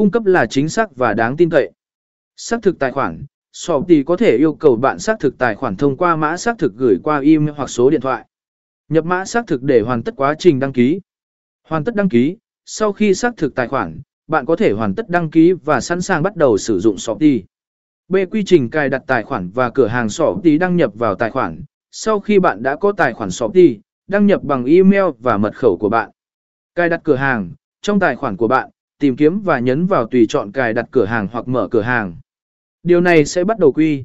cung cấp là chính xác và đáng tin cậy. Xác thực tài khoản, Sọp có thể yêu cầu bạn xác thực tài khoản thông qua mã xác thực gửi qua email hoặc số điện thoại. Nhập mã xác thực để hoàn tất quá trình đăng ký. Hoàn tất đăng ký, sau khi xác thực tài khoản, bạn có thể hoàn tất đăng ký và sẵn sàng bắt đầu sử dụng Sọp tỷ. B. Quy trình cài đặt tài khoản và cửa hàng Sọp đăng nhập vào tài khoản. Sau khi bạn đã có tài khoản Sọp đăng nhập bằng email và mật khẩu của bạn. Cài đặt cửa hàng, trong tài khoản của bạn, tìm kiếm và nhấn vào tùy chọn cài đặt cửa hàng hoặc mở cửa hàng. Điều này sẽ bắt đầu quy.